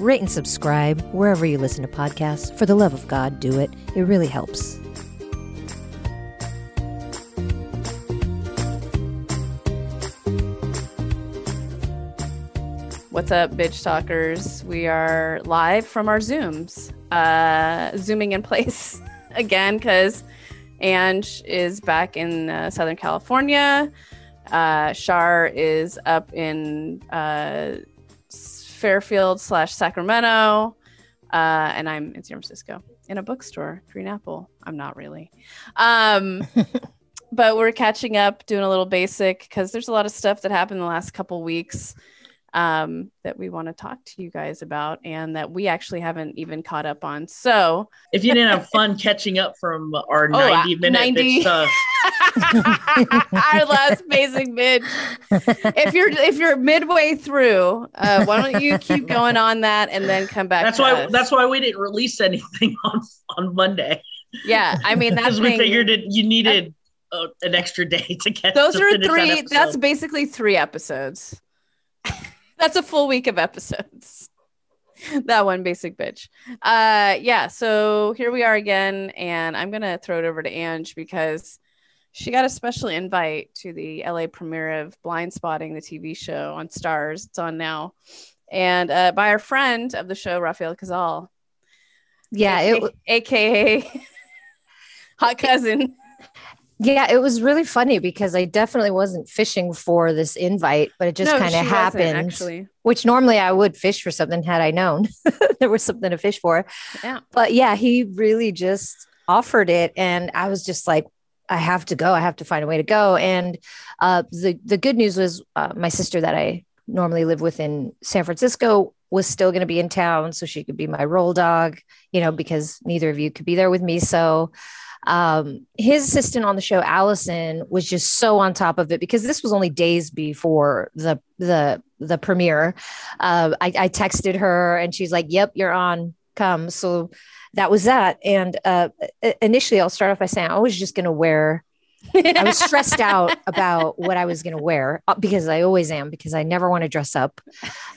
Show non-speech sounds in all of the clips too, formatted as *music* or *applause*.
rate and subscribe wherever you listen to podcasts. For the love of God, do it. It really helps. What's up, bitch talkers? We are live from our Zooms, uh, zooming in *laughs* place again because Ange is back in uh, Southern California. Uh, Shar is up in uh, Fairfield slash Sacramento, uh, and I'm in San Francisco in a bookstore, Green Apple. I'm not really. Um, *laughs* but we're catching up, doing a little basic because there's a lot of stuff that happened the last couple weeks um, that we want to talk to you guys about and that we actually haven't even caught up on. So, if you didn't have fun catching up from our Oh, 90 minute 90. bitch stuff, *laughs* our last amazing bitch. If you're if you're midway through, uh, why don't you keep going on that and then come back? that's why us. that's why we didn't release anything *laughs* on on Monday yeah. I mean that's *laughs* because we figured it you needed uh, an extra day to get those to are finish that three. That's basically three episodes. That's a full week of episodes. *laughs* that one basic bitch. Uh yeah, so here we are again and I'm going to throw it over to Ange because she got a special invite to the LA premiere of Blindspotting the TV show on Starz. It's on now. And uh by our friend of the show Rafael Casal. Yeah, it w- aka *laughs* hot cousin. Yeah, it was really funny because I definitely wasn't fishing for this invite, but it just No, kind of happened. actually. Which normally I would fish for something had I known *laughs* there was something to fish for. Yeah. But yeah, he really just offered it, and I was just like, I have to go. I have to find a way to go. And uh, the the good news was uh, my sister that I normally live with in San Francisco was still going to be in town, so she could be my roll dog. You know, because neither of you could be there with me, so. Um, his assistant on the show, Allison, was just so on top of it because this was only days before the the the premiere. Uh, I, I texted her and she's like, "Yep, you're on. Come." So that was that. And uh, initially, I'll start off by saying I was just going to wear. I was stressed *laughs* out about what I was going to wear uh, because I always am because I never want to dress up.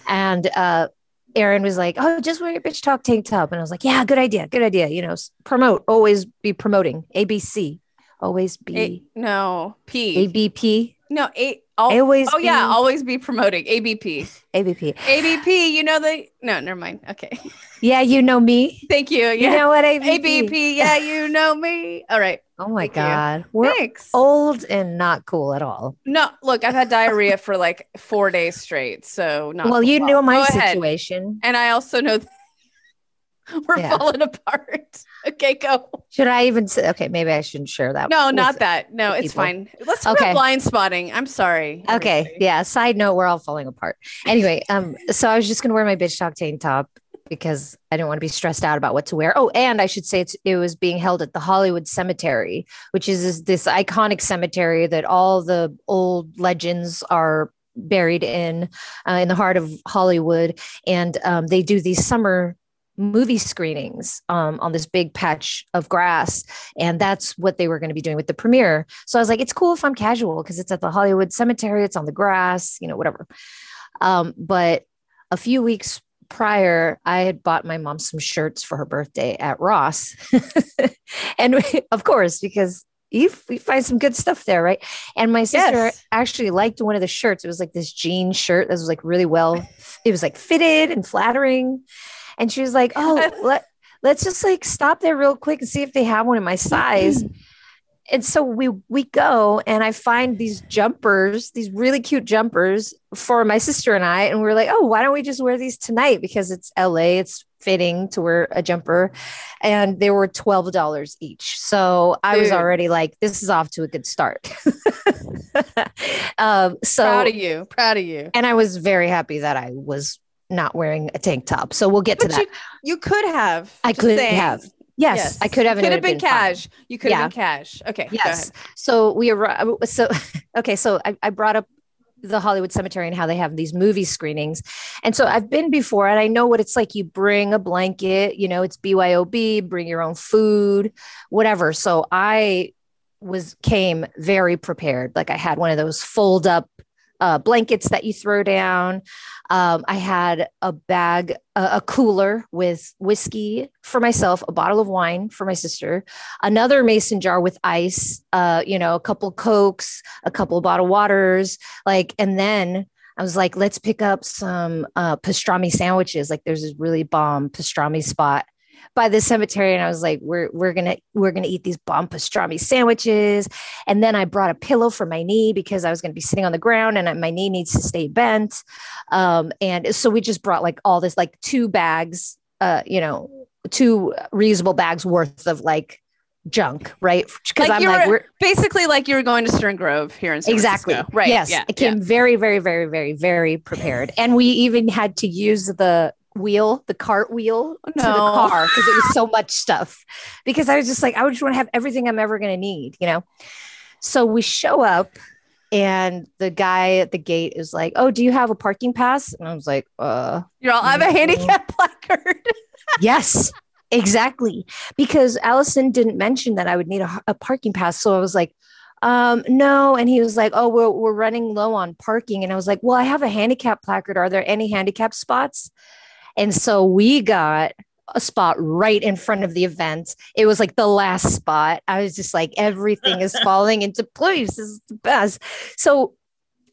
And uh, Erin was like, "Oh, just wear your bitch talk tank top," and I was like, "Yeah, good idea, good idea. You know, promote. Always be promoting. ABC. Always A- be no, P. ABP. No, A. al- Always oh yeah, always be promoting ABP. ABP. ABP. You know the. No, never mind. Okay. Yeah, you know me. Thank you. You know what ABP? ABP. Yeah, you know me. All right. Oh my Thank you. god, we're Thanks. old and not cool at all. No, look, I've had diarrhea for like four days straight. So not. well, you know my Go ahead. situation. and I also know *laughs* we're Yeah. falling apart. *laughs* Okay, go. Should I even say? Okay, maybe I shouldn't share that. No, not that. No, it's people. fine. Let's talk Okay. about blind spotting. I'm sorry. Okay, everybody. yeah. Side note: we're all falling apart. Anyway, um, so I was just gonna wear my bitch talk tank top because I didn't want to be stressed out about what to wear. Oh, and I should say it was being held at the Hollywood Cemetery, which is this, this iconic cemetery that all the old legends are buried in, uh, in the heart of Hollywood, and um, they do these summer movie screenings um, on this big patch of grass. And that's what they were going to be doing with the premiere. So i was like it's cool if i'm casual because it's at the hollywood cemetery it's on the grass you know whatever. Um, but a few weeks prior i had bought my mom some shirts for her birthday at ross. *laughs* And we- of course because you, you find some good stuff there right? And my sister Yes. actually liked one of the shirts. It was like this jean shirt that was like really well it was like fitted and flattering. And she was like oh *laughs* let, let's just like stop there real quick and see if they have one in my size and so we we go and i find these jumpers these really cute jumpers for my sister and i and we are like oh why don't we just wear these tonight because it's la it's fitting to wear a jumper and they were $12 each so i was already like this is off to a good start *laughs* um so Proud of you. Proud of you. and i was very happy that i was not wearing a tank top so we'll get to that you, you could have. I could have. Yes, I could have. Could have been fine. cash. You could have been cash. Okay. Yes. So we arrived. So *laughs* okay. So I, I brought up the Hollywood Cemetery and how they have these movie screenings, and so I've been before, and I know what it's like. You bring a blanket. You know, it's BYOB. Bring your own food, whatever. So I was came very prepared. Like I had one of those fold up. Uh, blankets that you throw down. Um, I had a bag, a, a cooler with whiskey for myself, a bottle of wine for my sister, another mason jar with ice, uh, you know, a couple of cokes, a couple of bottled waters, like, and then I was like, let's pick up some uh, pastrami sandwiches. Like, there's this really bomb pastrami spot by the cemetery, and I was like, we're we're gonna we're gonna eat these bomb pastrami sandwiches. And then I brought a pillow for my knee because I was gonna be sitting on the ground, and I- my knee needs to stay bent. Um, and so we just brought like all this, like two bags, uh, you know, two reasonable bags worth of like junk, right? Because Like I'm like, were- Basically, like you were going to Stern Grove here in San exactly Francisco. Right. Yes, Yeah. it came very, very, very, very, very prepared, and we even had to use the wheel, the cart wheel to the car because it was so *laughs* much stuff. Because I was just like, I just want to have everything I'm ever going to need, you know. So we show up. And the guy at the gate is like, "Oh, do you have a parking pass?" And I was like, "Uh, You're all, I have a No. handicap *laughs* placard. yes, exactly. Because Allison didn't mention that I would need a, a parking pass. So I was like, um, no. And he was like, oh, we're, we're running low on parking. And I was like, well, I have a handicap placard. Are there any handicap spots? And so we got a spot right in front of the event. It was like the last spot. I was just like, everything is *laughs* falling into place. This is the best. So,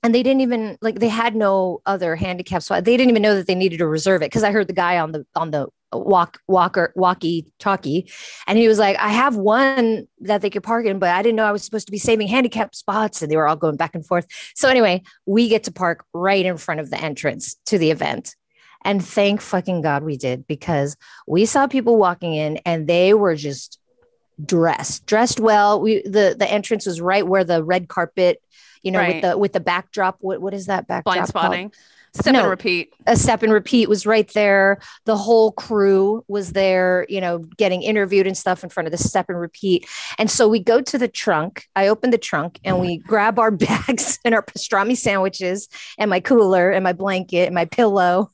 and they didn't even like they had no other handicap spot. They didn't even know that they needed to reserve it because I heard the guy on the on the walk walker walkie talkie and he was like i have one that they could park in but i didn't know i was supposed to be saving handicap spots and they were all going back and forth so anyway we get to park right in front of the entrance to the event and thank fucking god we did because we saw people walking in and they were just dressed dressed well we the the entrance was right where the red carpet you know Right. with the with the backdrop what what is that backdrop Blind called? spotting. Step No. and repeat. a step and repeat was right there. The whole crew was there, you know, getting interviewed and stuff in front of the step and repeat. And so we go to the trunk. I open the trunk and we grab our *laughs* bags and our pastrami sandwiches and my cooler and my blanket and my pillow.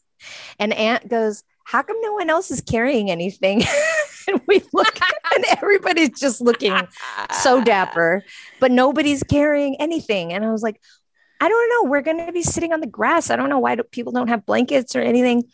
And Aunt goes, How come no one else is carrying anything? *laughs* and we look and everybody's just looking so *laughs* dapper, but nobody's carrying anything. And I was like, I don't know. We're going to be sitting on the grass. I don't know why people don't have blankets or anything.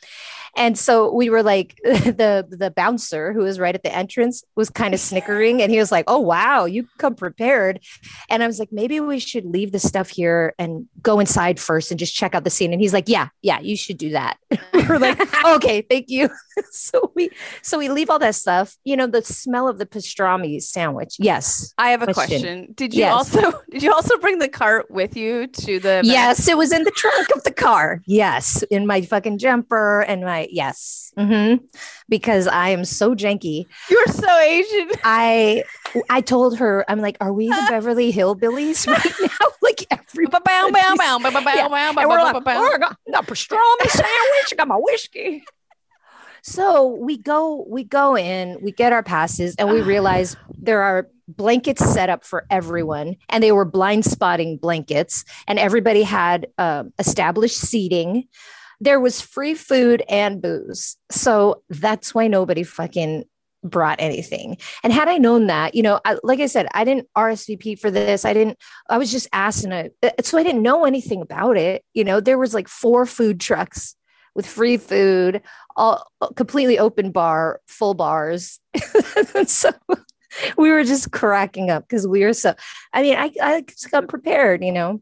And so we were like, *laughs* the the bouncer who was right at the entrance was kind of *laughs* snickering, and he was like, "Oh wow, you come prepared." And I was like, maybe we should leave the stuff here and go inside first and just check out the scene. And he's like, "Yeah, yeah, you should do that." *laughs* we are like, "Okay, thank you." so we so we leave all that stuff. You know, the smell of the pastrami sandwich. Yes, I have a Question. question. Did you Yes. also did you also bring the cart with you to the? Yes, it was in the trunk of the car. Yes, in my fucking jumper and my yes, hmm because I am so janky. You're so Asian. *laughs* I I told her I'm like, are we the *laughs* Beverly Hillbillies right now? *laughs* like every Bow, bow, bow, bow, bow, bow, Yeah. bow, bow, and we're bow, like, bow, bow. oh, I got, got pastrami sandwich, I got my whiskey. So we go, we go in, we get our passes, and we realize there are blankets set up for everyone, and they were blind spotting blankets, and everybody had um, established seating. There was free food and booze, so that's why nobody fucking brought anything. And had I known that, you know, I, like I said, I didn't RSVP for this. I didn't. I was just asked, and I, uh, so I didn't know anything about it. You know, there was like four food trucks with free food, all uh, completely open bar, full bars. *laughs* so we were just cracking up because we were so. I mean, I I just got prepared, you know.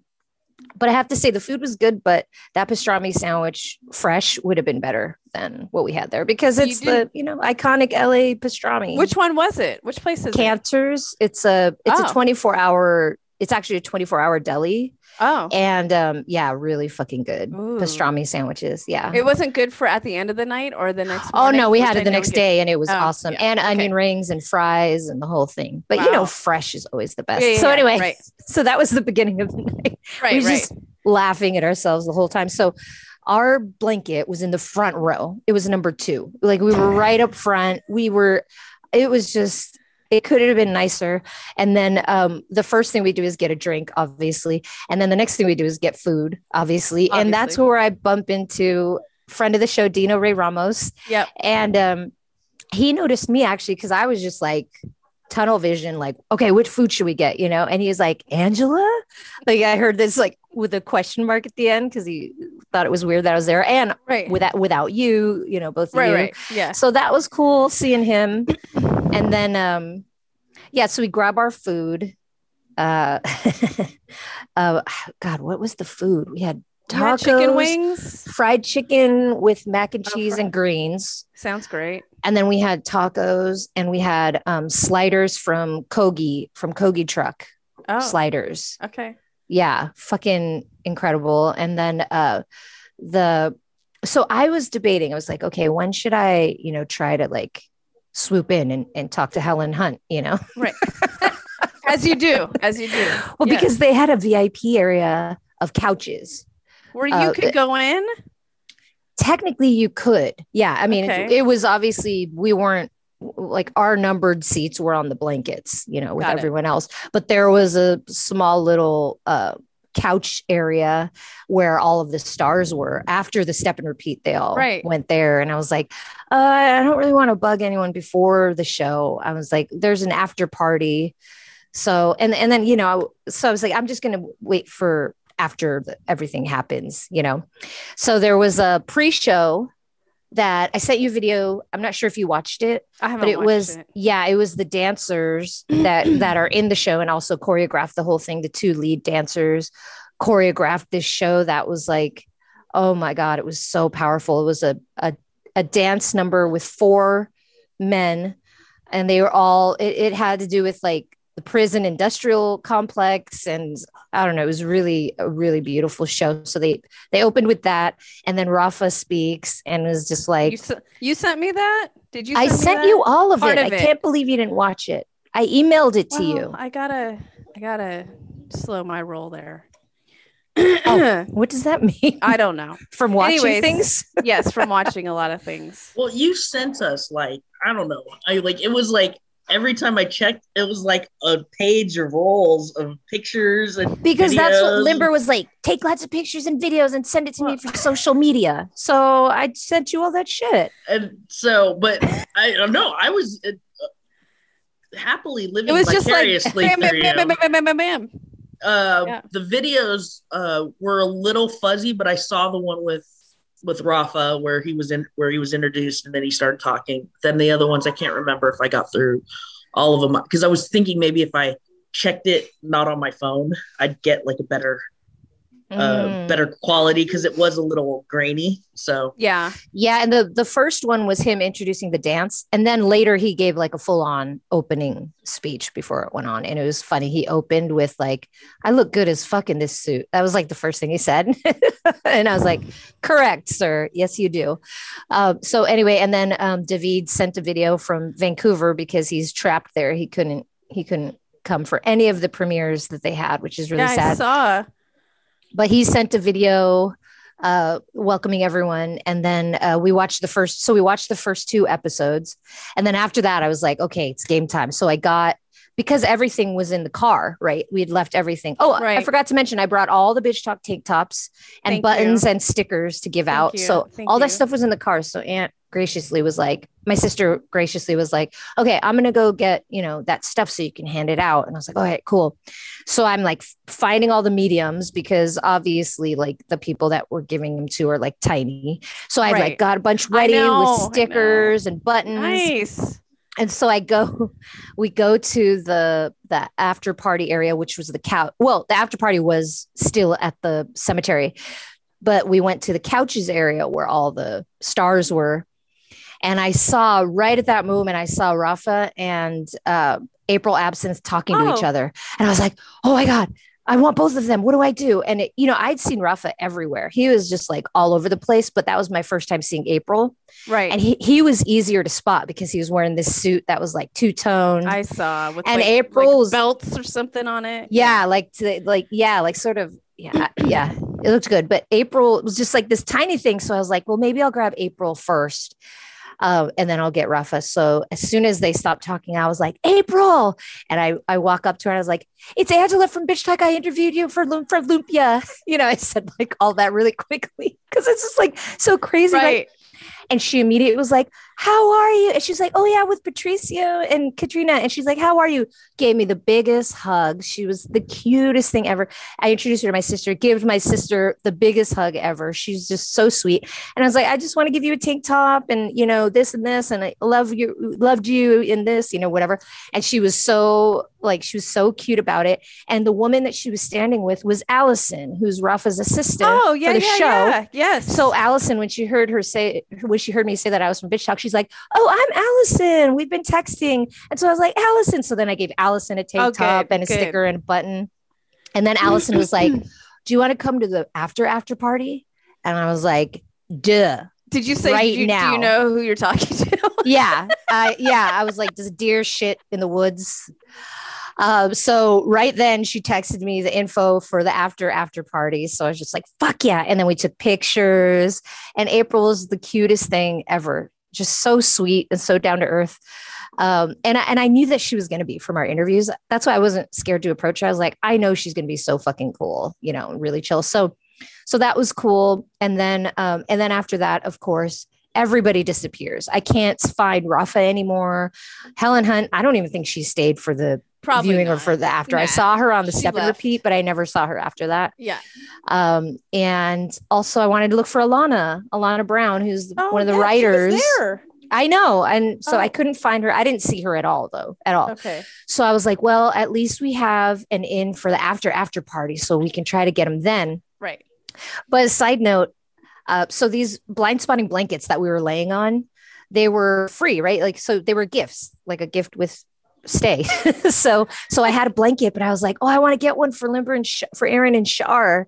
But I have to say the food was good, but that pastrami sandwich fresh would have been better than what we had there because You it's the you know iconic LA pastrami. Which one was it? Which place is it? Canter's? It's a it's Oh. a 24 hour it's actually a 24 hour deli Oh, and um yeah really fucking good Ooh. pastrami sandwiches yeah it wasn't good for at the end of the night or the next. *gasps* Oh no, we had it the next get- day and it was Oh, awesome. yeah, And okay. onion rings and fries and the whole thing. But you know, fresh is always the best. Yeah, yeah, so yeah, anyway, right. *laughs* so that was the beginning of the night. *laughs* Right, we was right. just laughing at ourselves the whole time. So our blanket was in the front row. It was number two. Like we were right up front. We were it was just it could have been nicer. And then um, the first thing we do is get a drink, obviously, and then the next thing we do is get food, obviously, and that's where I bump into friend of the show, Dino Ray Ramos, Yeah. and um, he noticed me actually because I was just like tunnel vision, like, okay, which food should we get? You know, and he was like, Angela, like I heard this like with a question mark at the end because he thought it was weird that I was there, and Right. without without you, you know, both of right. you. Right. Yeah. So that was cool seeing him. And then um yeah, so we grab our food. Uh *laughs* uh God, what was the food? We had tacos, chicken wings. fried chicken with mac and Oh, cheese fried. and greens. Sounds great. And then we had tacos and we had um sliders from Kogi from Kogi truck Oh. sliders. Okay. Yeah, fucking incredible. And then uh the so I was debating, I was like, okay, when should I, you know, try to like swoop in and, and talk to Helen Hunt, you know? Right. *laughs* as you do. As you do. Well, Yeah. because they had a VIP area of couches. where you uh, could go in. Technically you could. Yeah. I mean, Okay. it, was obviously we weren't like our numbered seats were on the blankets, you know, with Got it. everyone else. But there was a small little uh couch area where all of the stars were after the step and repeat they all Right. went there and i was like uh, i don't really want to bug anyone before the show i was like there's an after party so and and then you know so i was like i'm just gonna wait for after the, everything happens you know so there was a pre-show that i sent you a video. I'm not sure if you watched it I haven't but it was it. yeah it was the dancers that *clears throat* that are in the show and also choreographed the whole thing. The two lead dancers choreographed this show that was like oh my god it was so powerful. It was a a, a dance number with four men and they were all it, it had to do with like the prison industrial complex and i don't know it was really a really beautiful show so they they opened with that and then rafa speaks and was just like You, s- you sent me that? Did you? I me sent that? you all of Part it. of I it. can't believe you didn't watch it. I emailed it to you. I gotta, I gotta slow my roll there. Oh. *clears throat* What does that mean? I don't know. *laughs* From watching Anyways. things? Yes, from *laughs* watching a lot of things. Well, you sent us like I don't know. I like it was like every time I checked, it was like a page of rolls of pictures and Because that's what. Limber was like. Take lots of pictures and videos and send it to me for social media. So I sent you all that shit. and so, but I don't know. I was uh, happily living It was just like vicariously bam, bam, through bam, you. bam, bam, bam, bam, bam. Uh, Yeah. The videos uh, were a little fuzzy, but I saw the one with with Rafa where he was in where he was introduced and then he started talking. Then the other ones I can't remember if I got through all of them because I was thinking maybe if I checked it not on my phone, I'd get like a better uh, Mm. better quality because it was a little grainy. So Yeah, Yeah, and the the first one was him introducing the dance, and then later he gave like a full on opening speech before it went on, and it was funny. He opened with like, "I look good as fuck in this suit." That was like the first thing he said, *laughs* and I was like, "Correct, sir. Yes, you do." Um, so anyway, and then um, David sent a video from Vancouver because he's trapped there. He couldn't he couldn't come for any of the premieres that they had, which is really yeah, I saw. But he sent a video uh welcoming everyone. And then uh we watched the first so we watched the first two episodes. And then after that i was like okay it's game time. So i got because everything was in the car right? We had left everything. Oh i forgot to mention i brought all the bitch talk tank tops and Thank buttons you. and stickers to give Thank out. you. so Thank all that stuff was in the car. So aunt graciously was like my sister graciously was like okay i'm gonna go get you know that stuff so you can hand it out. And i was like okay cool. So i'm like finding all the mediums because obviously like the people that we're giving them to are like tiny. So i Right. like got a bunch ready know. with stickers and buttons. Nice. And so I go, *laughs* we go to the the after party area, which was the couch. Well, the after party was still at the cemetery, but we went to the couches area where all the stars were. And I saw right at that moment, I saw Rafa and uh, April Absynth talking to each Oh. other, and I was like, "Oh my god, I want both of them. What do I do?" And it, you know, I'd seen Rafa everywhere. He was just like all over the place, but that was my first time seeing April Right. and he, he was easier to spot because he was wearing this suit that was like two tone. I saw with And like, April's- like belts or something on it. yeah, like to, like yeah, like sort of yeah, uh, yeah. It looked good, but April was just like this tiny thing. So I was like, well, maybe I'll grab April first. Uh, and then I'll get Rafa. So as soon as they stopped talking, I was like, April. And I, I walk up to her and I was like, it's Angela from Bitch Talk. I interviewed you for, Lum- for Lumpia. *laughs* You know, I said like all that really *laughs* quickly because it's just like so crazy. Like, Right. and she immediately was like, How are you? And she's like, Oh, yeah, with Patricio and Katrina. And she's like, How are you? Gave me the biggest hug. She was the cutest thing ever. I introduced her to my sister, gave my sister the biggest hug ever. She's just so sweet. And I was like, I just want to give you a tank top and, you know, this and this. And I love you, loved you in this, you know, whatever. And she was so, like, she was so cute about it. And the woman that she was standing with was Allison, who's Rafa's assistant Oh yeah, for the yeah, show. yeah. Yes. So Allison, when she heard her say, when she heard me say that I was from Bitch Talk, she's like, "Oh, I'm Allison. We've been texting." And so I was like, "Allison." So then I gave Allison a tank Oh, top good, and a good. sticker and a button. And then Allison was like, *clears throat* "Do you want to come to the after after party?" And I was like, "Duh." did you say? right you, Do you know who you're talking to? *laughs* yeah, uh, yeah. I was like, "Does deer shit in the woods?" Um, so right then she texted me the info for the after after party. So I was just like, "Fuck yeah!" And then we took pictures. And April was the cutest thing ever. Just so sweet and so down to earth. Um, and I, and I knew that she was going to be from our interviews. That's why I wasn't scared to approach her. I was like, I know she's going to be so fucking cool, you know, really chill. So, so that was cool. And then, um, and then after that, of course, everybody disappears. I can't find Rafa anymore. Helen Hunt, I don't even think she stayed for the Probably viewing or not. for the after. I saw her on the step and repeat, but I never saw her after that. Yeah. Um, and also I wanted to look for Alana, Alana Brown, who's Oh, one of the yeah, writers. there. I know. And so Oh. I couldn't find her. I didn't see her at all though, at all. Okay. So I was like, well, at least we have an in for the after after party so we can try to get them then. Right. But a side note, uh, so these blind spotting blankets that we were laying on, they were free, right? Like so they were gifts, like a gift with stay. *laughs* so so I had a blanket, but I was like, oh, I want to get one for Limber and Sh- for Erin and Shar.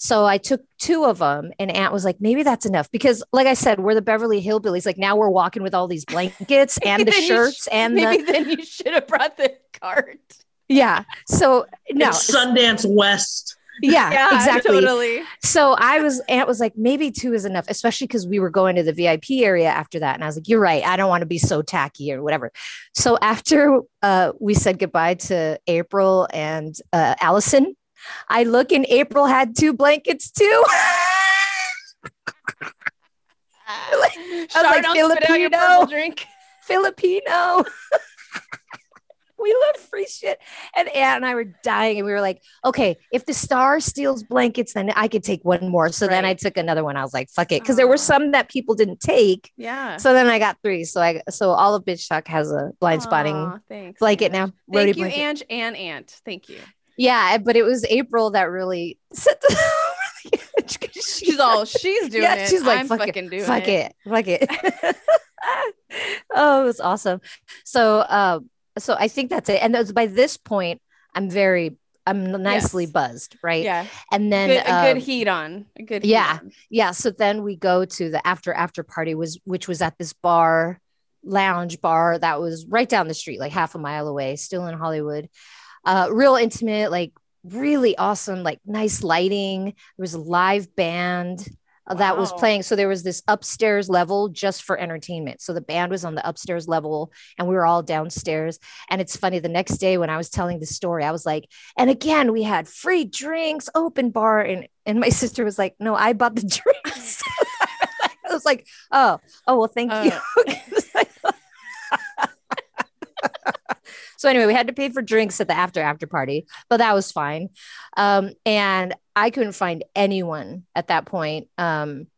So I took two of them, and Aunt was like, maybe that's enough because, like I said, we're the Beverly Hillbillies. Like now we're walking with all these blankets and the shirts *laughs* sh- and the Maybe then you should have brought the cart. yeah. So no, It's Sundance West. *laughs* yeah, exactly. Totally. So I was, Aunt was like, maybe two is enough, especially because we were going to the VIP area after that. And I was like, you're right. I don't want to be so tacky or whatever. So after uh, we said goodbye to April and uh, Allison, I look and April had two blankets too. *laughs* Like don't spit out Filipino. drink. Filipino. *laughs* we love free shit. And Aunt and I were dying, and we were like, okay, if the star steals blankets, then I could take one more. So then I took another one. I was like, fuck it. Because there were some that people didn't take. Yeah. So then I got three. So I so all of Bitch Talk has a blind spotting thanks, blanket Ange. now. Thank you, blanket. Ange and Aunt. Thank you. Yeah, but it was April that really set the *laughs* She's all she's doing Yeah, it. she's like, I'm "Fuck it, doing fuck it. it fuck it *laughs* oh it was awesome so um so i think that's it and those, by this point i'm very i'm nicely Yes. buzzed right Yeah. and then Good, a good um, heat on. A good heat yeah. on. yeah so then we go to the after after party was which was at this bar lounge bar that was right down the street like half a mile away still in hollywood uh real intimate like really awesome like nice lighting there was a live band uh, that was playing. So there was this upstairs level just for entertainment. So the band was on the upstairs level and we were all downstairs. And it's funny the next day when i was telling the story i was like and again we had free drinks open bar. And and my *laughs* sister was like no i bought the drinks. *laughs* I was like oh oh well thank you *laughs* so anyway we had to pay for drinks at the after after party but that was fine. Um and i couldn't find anyone at that point. Um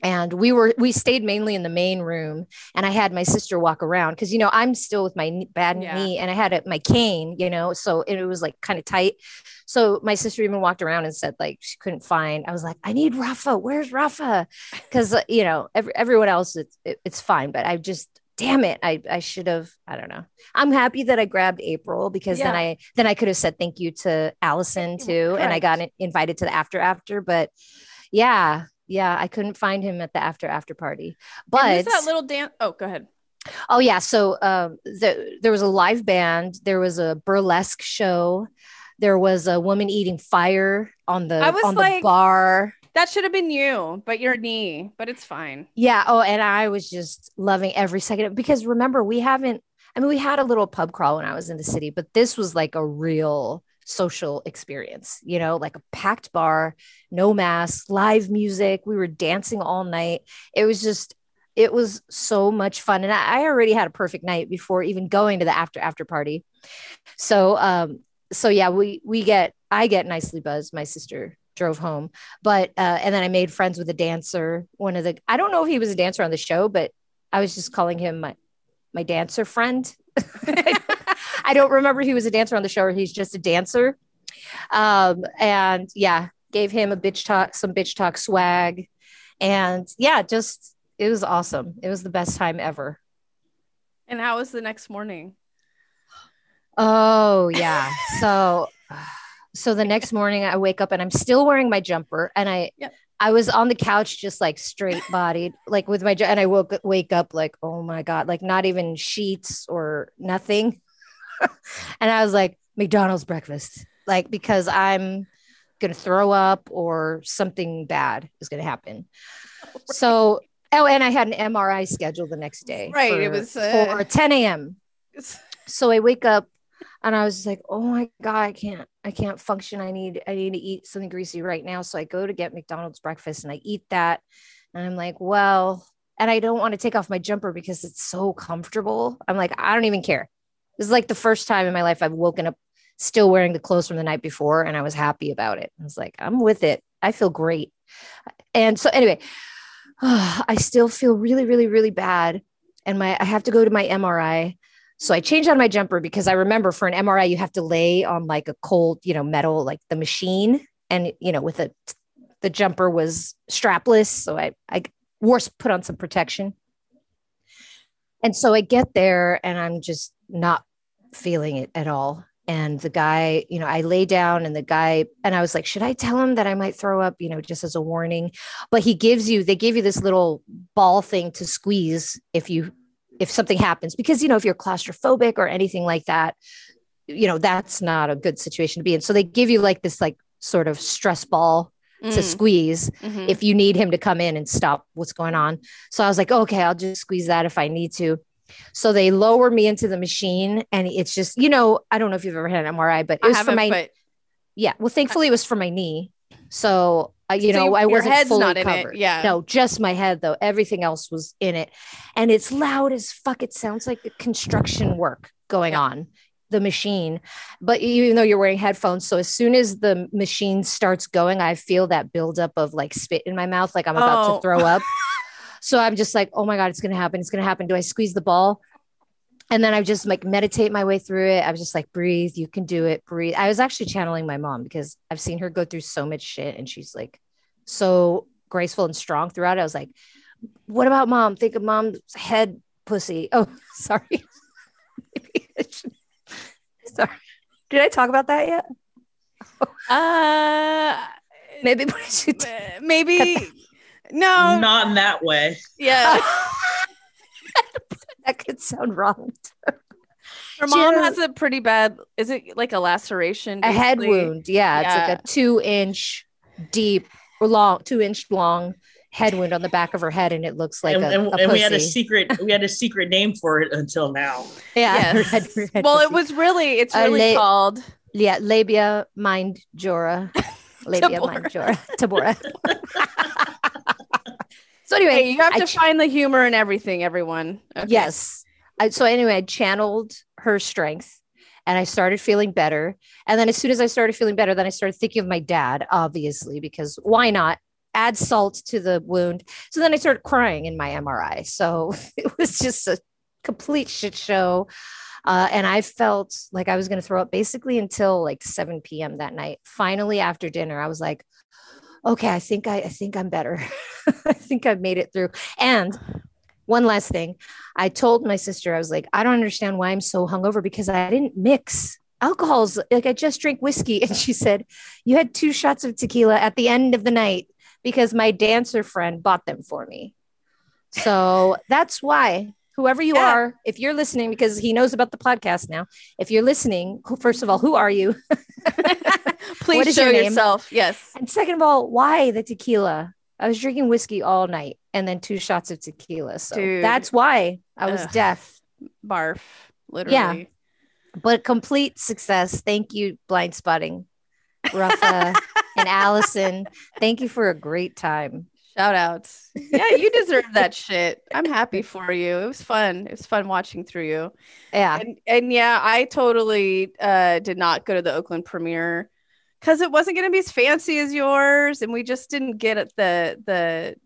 and we were we stayed mainly in the main room and i had my sister walk around because you know i'm still with my bad Yeah. knee and i had a, my cane you know so it was like kind of tight. So my sister even walked around and said like she couldn't find i was like i need rafa. Where's rafa? Because you know every, everyone else it's it, it's fine but i just damn it i i should have i don't know. I'm happy that i grabbed april because then i then i could have said thank you to allison too and i got invited to the after after but yeah yeah i couldn't find him at the after after party. But who's that little dance? Oh, go ahead. oh yeah so um the, there was a live band there was a burlesque show there was a woman eating fire on the I was on the like, bar That should have been you, but your knee, but it's fine. Yeah. Oh, and I was just loving every second because remember, we haven't, I mean, we had a little pub crawl when I was in the city, but this was like a real social experience, you know, like a packed bar, no masks, live music. We were dancing all night. It was just, it was so much fun. And I I already had a perfect night before even going to the after after party. So, um, so yeah, we, we get, I get nicely buzzed. My sister drove home, but, uh, and then I made friends with a dancer. One of the, I don't know if he was a dancer on the show, but I was just calling him my, my dancer friend. *laughs* I don't remember he was a dancer on the show or he's just a dancer. Um, and yeah, gave him a bitch talk, some bitch talk swag. And yeah, just it was awesome. It was the best time ever. And how was the next morning? Oh yeah. So *sighs* *sighs* *sighs* so the next morning I wake up and I'm still wearing my jumper and I Yep. I was on the couch just like straight bodied like with my and I woke wake up like oh my god like not even sheets or nothing. *laughs* and I was like McDonald's breakfast like because I'm going to throw up or something bad is going to happen. *laughs* So oh and I had an MRI scheduled the next day. Right, it was, uh, for 10 a.m *laughs* so I wake up and I was like, oh my God, I can't, I can't function. I need, I need to eat something greasy right now. So I go to get McDonald's breakfast and I eat that. And I'm like, well, and I don't want to take off my jumper because it's so comfortable. I'm like, I don't even care. This is like the first time in my life I've woken up still wearing the clothes from the night before and I was happy about it. I was like, I'm with it. I feel great. And so anyway, *sighs* I still feel really, really, really bad. And my I have to go to my MRI. So I changed out my jumper because I remember for an MRI, you have to lay on like a cold, you know, metal, like the machine. And, you know, with a, the jumper was strapless. So I, I wore, put on some protection. And so I get there and I'm just not feeling it at all. And the guy, you know, I lay down and the guy, and I was like, should I tell him that I might throw up, you know, just as a warning? But he gives you, they give you this little ball thing to squeeze if you if something happens because you know if you're claustrophobic or anything like that you know that's not a good situation to be in. So they give you like this like sort of stress ball to Mm, squeeze mhm. if you need him to come in and stop what's going on. So i was like okay i'll just squeeze that if i need to. So they lower me into the machine and it's just you know i don't know if you've ever had an mri but it was for my but yeah well thankfully it was for my knee. So you So know i your wasn't head's fully not in it, yeah. no just my head though. Everything else was in it. And it's loud as fuck. It sounds like construction work going Yeah. on the machine. But even though you're wearing headphones so as soon as the machine starts going i feel that buildup of like spit in my mouth like i'm about Oh. to throw up. *laughs* So i'm just like oh my god it's gonna happen. It's gonna happen. Do i squeeze the ball and then I just like meditate my way through it. I was just like, breathe, you can do it, breathe. I was actually channeling my mom because I've seen her go through so much shit and she's like so graceful and strong throughout. it. I was like, what about mom? Think of mom's head pussy. *laughs* Oh, sorry. Maybe I should- sorry. Did I talk about that yet? *laughs* uh, Maybe *laughs* we should. maybe no. Not in that way. Yeah, that could sound wrong. her mom has a pretty bad. Is it like a laceration? A head wound. Yeah, it's like a two inch deep or long, two inch long head wound on the back of her head, and it looks like and, a, and, a and we had a secret we had a secret name for it until now. Yeah. her *laughs* head- her head Well, it was really. It's Uh, really la- called. yeah, labia majora. *laughs* Labia Tabora. majora. Tabora. *laughs* so anyway, Hey, you have I to ch- find the humor in everything, everyone. Okay. Yes. I, so anyway, I channeled her strength and I started feeling better. And then as soon as I started feeling better, then I started thinking of my dad, obviously, because why not add salt to the wound? So then I started crying in my MRI. So *laughs* it was just a complete shit show. Uh, and I felt like I was going to throw up basically until like 7 p.m. that night. Finally, after dinner, I was like, okay, I think I, I think I'm better. *laughs* *laughs* I think I've made it through. And one last thing, I told my sister, I was like, I don't understand why I'm so hungover because I didn't mix alcohols. Like I just drink whiskey. *laughs* And she said, You had two shots of tequila at the end of the night because my dancer friend bought them for me. So *laughs* that's why. Whoever you Yeah. are, if you're listening, because he knows about the podcast now, if you're listening, first of all, who are you? Please show your yourself. Yes. And second of all, why the tequila? I was drinking whiskey all night and then two shots of tequila. So Dude. that's why I was Ugh. deaf. Barf. Literally. Yeah. But complete success. Thank you, blind spotting. Rafa *laughs* and Allison. Thank you for a great time. Shout outs. Yeah, you deserve that shit. I'm happy for you. It was fun. It was fun watching through you. Yeah. And and yeah, I totally uh did not go to the Oakland premiere because it wasn't gonna be as fancy as yours, and we just didn't get at the the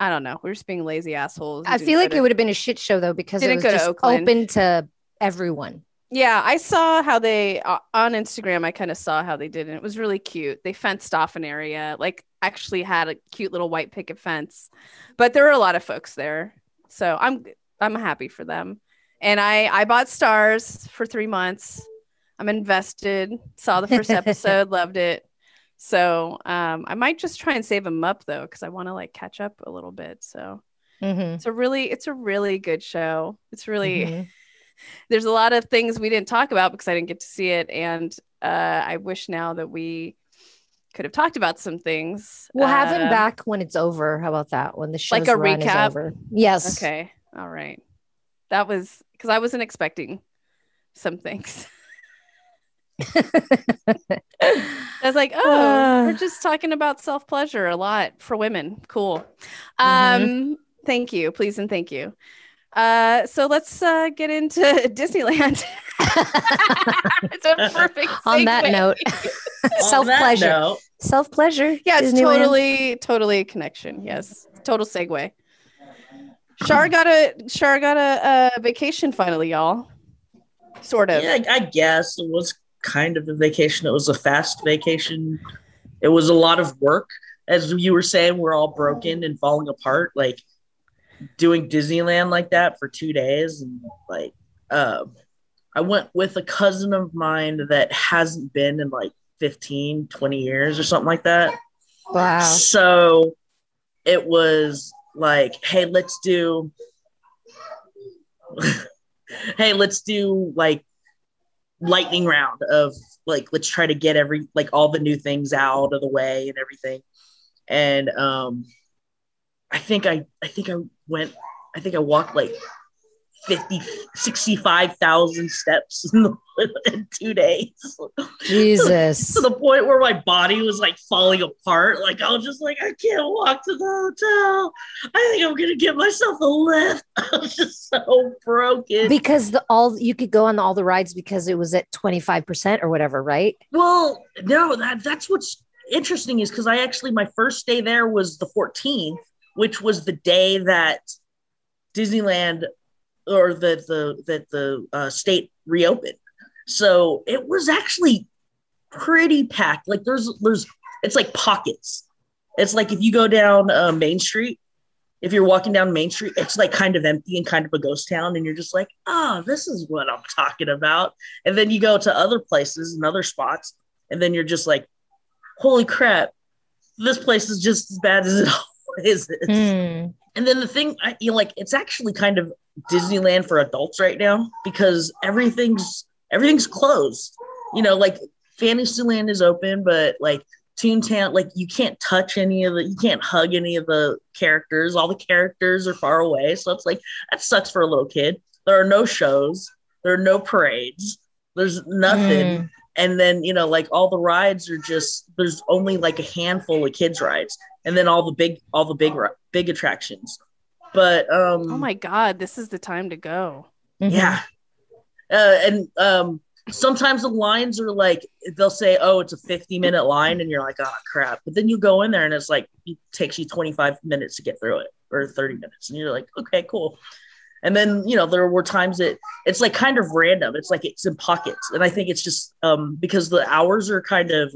I don't know. We're just being lazy assholes. I feel like it would have been a shit show though because Didn't it was go to just Oakland. open to everyone. Yeah, I saw how they uh, on Instagram. I kind of saw how they did it. It was really cute. They fenced off an area, like actually had a cute little white picket fence. But there were a lot of folks there, so I'm I'm happy for them. And I I bought Starz for three months. I'm invested. Saw the first *laughs* episode, loved it. So um, I might just try and save them up though, because I want to like catch up a little bit. So Mhm. it's a really it's a really good show. It's really Mhm. *laughs* there's a lot of things we didn't talk about because I didn't get to see it, and uh, I wish now that we could have talked about some things. We'll have him Uh, back when it's over. How about that? When the show Like a recap? over. Yes. Okay, all right. That was because I wasn't expecting some things. *laughs* I was like, oh, we're Uh. just talking about self pleasure a lot for women. Cool. Mm-hmm. Um, thank you, please and thank you. Uh, so let's uh, get into *laughs* Disneyland. *laughs* it's a perfect. On that note, *laughs* self pleasure. Self pleasure. Yeah, it's totally, totally a connection. Yes, total segue. Shar got a Shar got a, a vacation finally, y'all. Sort of. yeah, I guess it was kind of a vacation. It was a fast vacation. It was a lot of work. As you were saying, we're all broken and falling apart. Like doing Disneyland like that for two days. And like, uh, I went with a cousin of mine that hasn't been in like 15, 20 years or something like that. Wow. So it was like, hey, let's do *laughs* hey, let's do like lightning round of like let's try to get every like all the new things out of the way and everything. And um I think I I think I went I think I walked like 50 65,000 steps in, the, *laughs* in 2 days Jesus. *laughs* to the point where my body was like falling apart. Like I was just like, I can't walk to the hotel. I think I'm gonna get myself a lift. *laughs* I was just so broken. because the all you could go on all the rides because it was at 25% or whatever, right? well, no, that that's what's interesting is because I actually my first day there was the 14th, which was the day that Disneyland or the the that the uh, state reopened. So it was actually pretty packed. Like there's there's it's like pockets. It's like if you go down uh, Main Street, if you're walking down Main Street, it's like kind of empty and kind of a ghost town, and you're just like, oh, this is what I'm talking about. And then you go to other places and other spots, and then you're just like, holy crap, this place is just as bad as it *laughs* always is. Hmm. And then the thing, I, you know, like it's actually kind of Disneyland for adults right now because everything's everything's closed. You know, like Fantasyland is open, but like Toontown, like you can't touch any of the, you can't hug any of the characters. All the characters are far away, so it's like that sucks for a little kid. There are no shows, there are no parades, there's nothing. Mm. And then you know, like all the rides are just there's only like a handful of kids rides, and then all the big all the big big attractions. But um, Oh my god, this is the time to go. Mhm. yeah. Uh, and um, sometimes the lines are like they'll say, "Oh, it's a 50 minute line," and you're like, "Oh crap!" But then you go in there and it's like it takes you 25 minutes to get through it, or 30 minutes, and you're like, "Okay, cool." And then you know there were times that it's like kind of random. It's like it's in pockets, and I think it's just um, because the hours are kind of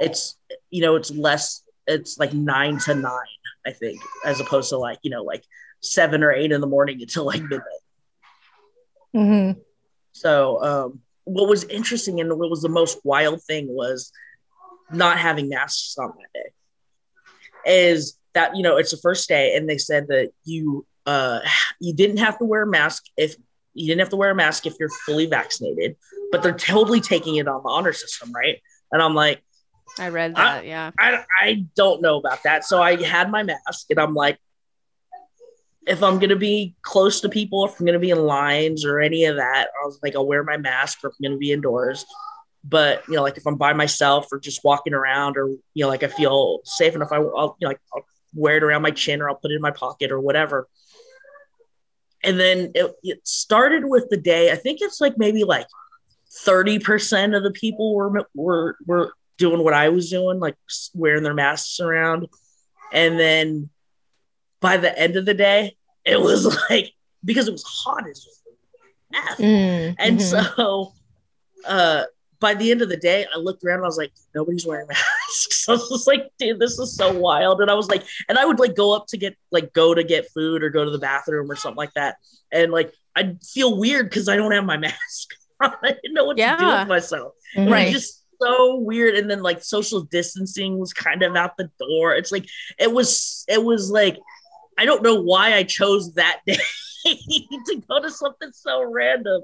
it's you know it's less. It's like nine to nine, I think, as opposed to like you know like seven or eight in the morning until like midnight. Mhm. So, um, what was interesting and what was the most wild thing was not having masks on that day. Is that you know it's the first day, and they said that you uh, you didn't have to wear a mask if you didn't have to wear a mask if you're fully vaccinated, but they're totally taking it on the honor system, right? And I'm like, I read that. yeah. I, I don't know about that. So I had my mask and I'm like, if I'm gonna be close to people, if I'm gonna be in lines or any of that, I was like, I'll wear my mask or if I'm gonna be indoors. But you know, like if I'm by myself or just walking around, or you know, like I feel safe enough, I, will you know, like I'll wear it around my chin or I'll put it in my pocket or whatever. And then it, it started with the day. I think it's like maybe like thirty percent of the people were were were doing what I was doing, like wearing their masks around, and then by the end of the day, it was *laughs* like because it was hot as F. Mm, and mm-hmm. so uh by the end of the day, I looked around and I was like, nobody's wearing masks. *laughs* I was just like, dude, this is so wild. And I was like, and I would like go up to get like go to get food or go to the bathroom or something like that. And like I'd feel weird because I don't have my *laughs* mask. I didn't know what yeah. to do with myself. Mm-hmm. Right. Just so weird. And then like social distancing was kind of out the door. It's like it was it was like I don't know why I chose that *laughs* day to go to something so random.